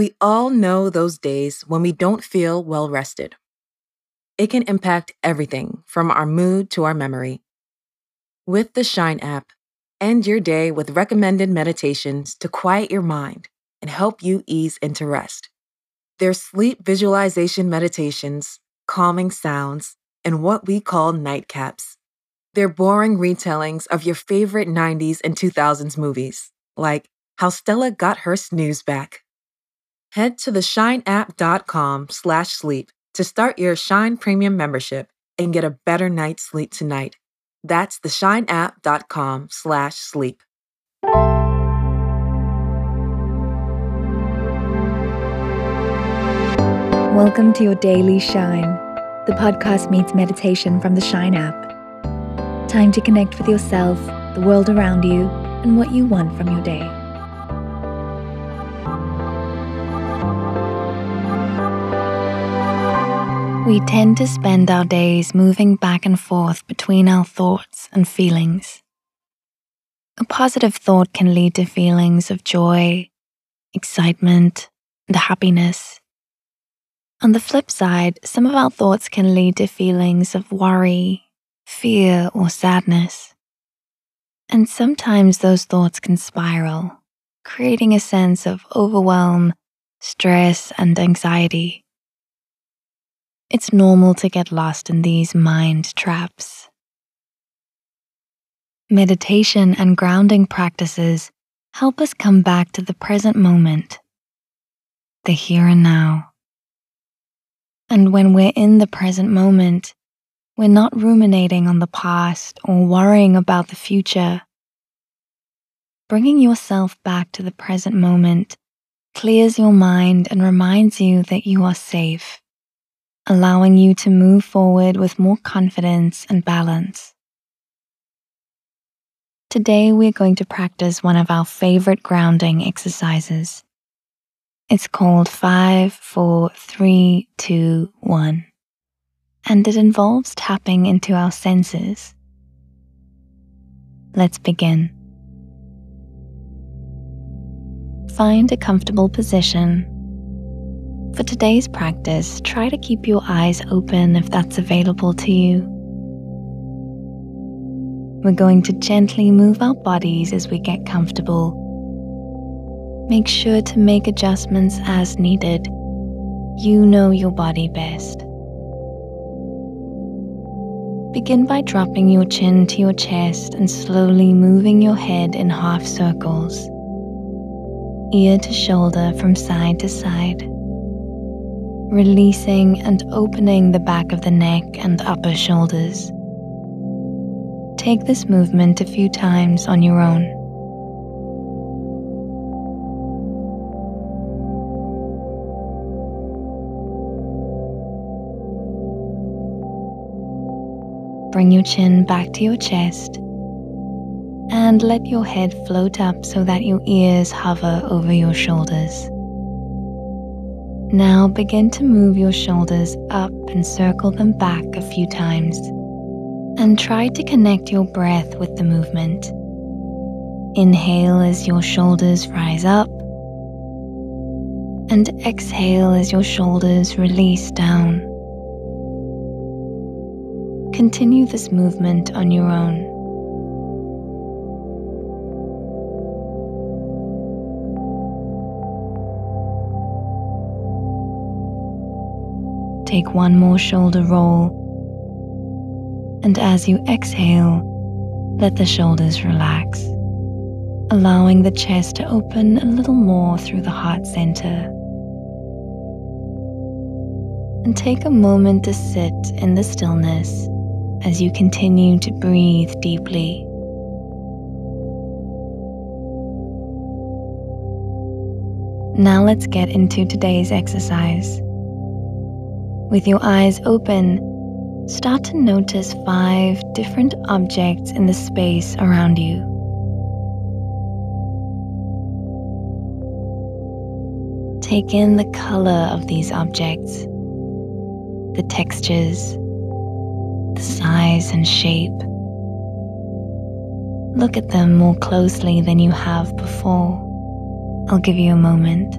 We all know those days when we don't feel well rested. It can impact everything from our mood to our memory. With the Shine app, end your day with recommended meditations to quiet your mind and help you ease into rest. There's sleep visualization meditations, calming sounds, and what we call nightcaps. They're boring retellings of your favorite 90s and 2000s movies, like How Stella Got Her Snooze Back. Head to the theshineapp.com slash sleep to start your Shine Premium membership and get a better night's sleep tonight. That's the theshineapp.com slash sleep. Welcome to your daily Shine. The podcast meets meditation from the Shine app. Time to connect with yourself, the world around you, and what you want from your day. We tend to spend our days moving back and forth between our thoughts and feelings. A positive thought can lead to feelings of joy, excitement, and happiness. On the flip side, some of our thoughts can lead to feelings of worry, fear, or sadness. And sometimes those thoughts can spiral, creating a sense of overwhelm, stress, and anxiety. It's normal to get lost in these mind traps. Meditation and grounding practices help us come back to the present moment, the here and now. And when we're in the present moment, we're not ruminating on the past or worrying about the future. Bringing yourself back to the present moment clears your mind and reminds you that you are safe allowing you to move forward with more confidence and balance. Today, we're going to practice one of our favorite grounding exercises. It's called 5, 4, 3, 2, 1, and it involves tapping into our senses. Let's begin. Find a comfortable position for today's practice, try to keep your eyes open if that's available to you. We're going to gently move our bodies as we get comfortable. Make sure to make adjustments as needed. You know your body best. Begin by dropping your chin to your chest and slowly moving your head in half circles, ear to shoulder from side to side releasing and opening the back of the neck and upper shoulders. Take this movement a few times on your own. Bring your chin back to your chest and let your head float up so that your ears hover over your shoulders. Now begin to move your shoulders up and circle them back a few times. And try to connect your breath with the movement. Inhale as your shoulders rise up. And exhale as your shoulders release down. Continue this movement on your own. Take one more shoulder roll. And as you exhale, let the shoulders relax, allowing the chest to open a little more through the heart center. And take a moment to sit in the stillness as you continue to breathe deeply. Now let's get into today's exercise. With your eyes open, start to notice five different objects in the space around you. Take in the color of these objects, the textures, the size and shape. Look at them more closely than you have before. I'll give you a moment.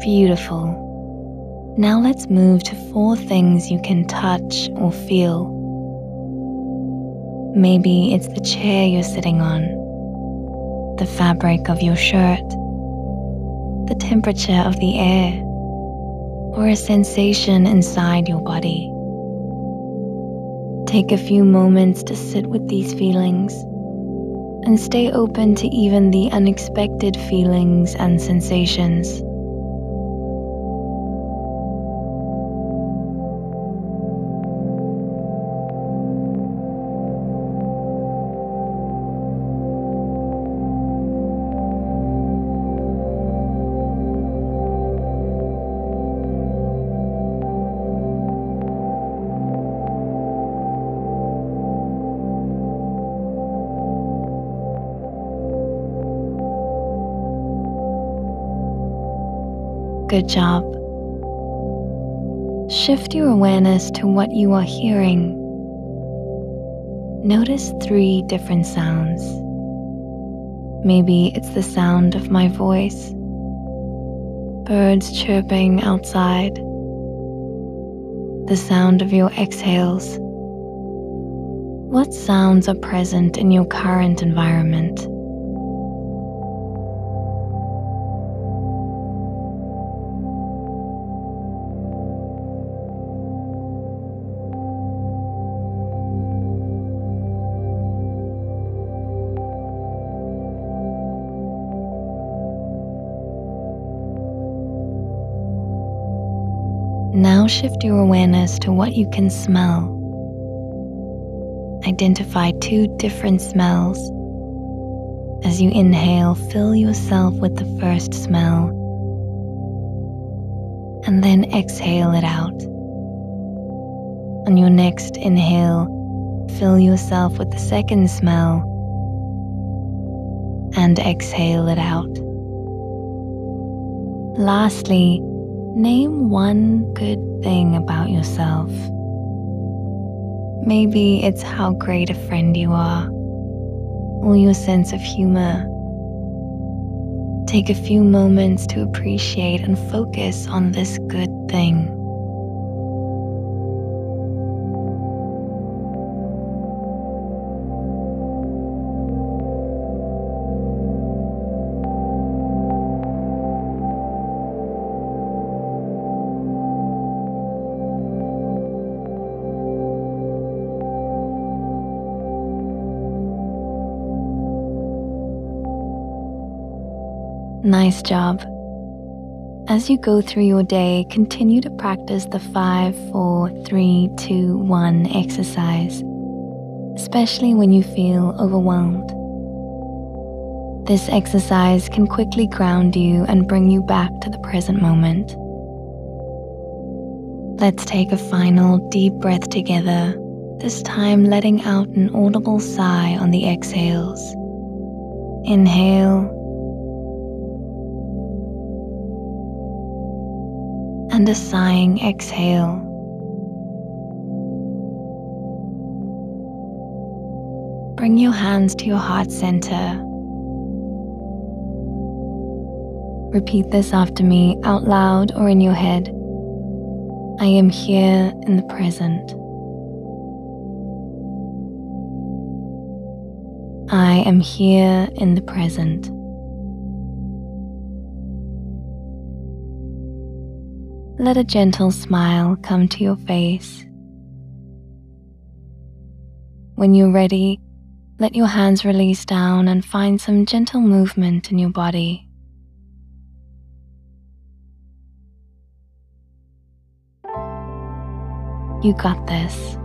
Beautiful. Now let's move to four things you can touch or feel. Maybe it's the chair you're sitting on, the fabric of your shirt, the temperature of the air, or a sensation inside your body. Take a few moments to sit with these feelings and stay open to even the unexpected feelings and sensations. Good job. Shift your awareness to what you are hearing. Notice three different sounds. Maybe it's the sound of my voice, birds chirping outside, the sound of your exhales. What sounds are present in your current environment? Now shift your awareness to what you can smell. Identify two different smells. As you inhale, fill yourself with the first smell and then exhale it out. On your next inhale, fill yourself with the second smell and exhale it out. Lastly, Name one good thing about yourself. Maybe it's how great a friend you are, or your sense of humor. Take a few moments to appreciate and focus on this good thing. Nice job. As you go through your day, continue to practice the 5, 4, 3, 2, 1 exercise, especially when you feel overwhelmed. This exercise can quickly ground you and bring you back to the present moment. Let's take a final deep breath together, this time letting out an audible sigh on the exhales. Inhale and a sighing exhale. Bring your hands to your heart center. Repeat this after me out loud or in your head. I am here in the present. I am here in the present. Let a gentle smile come to your face. When you're ready, let your hands release down and find some gentle movement in your body. You got this.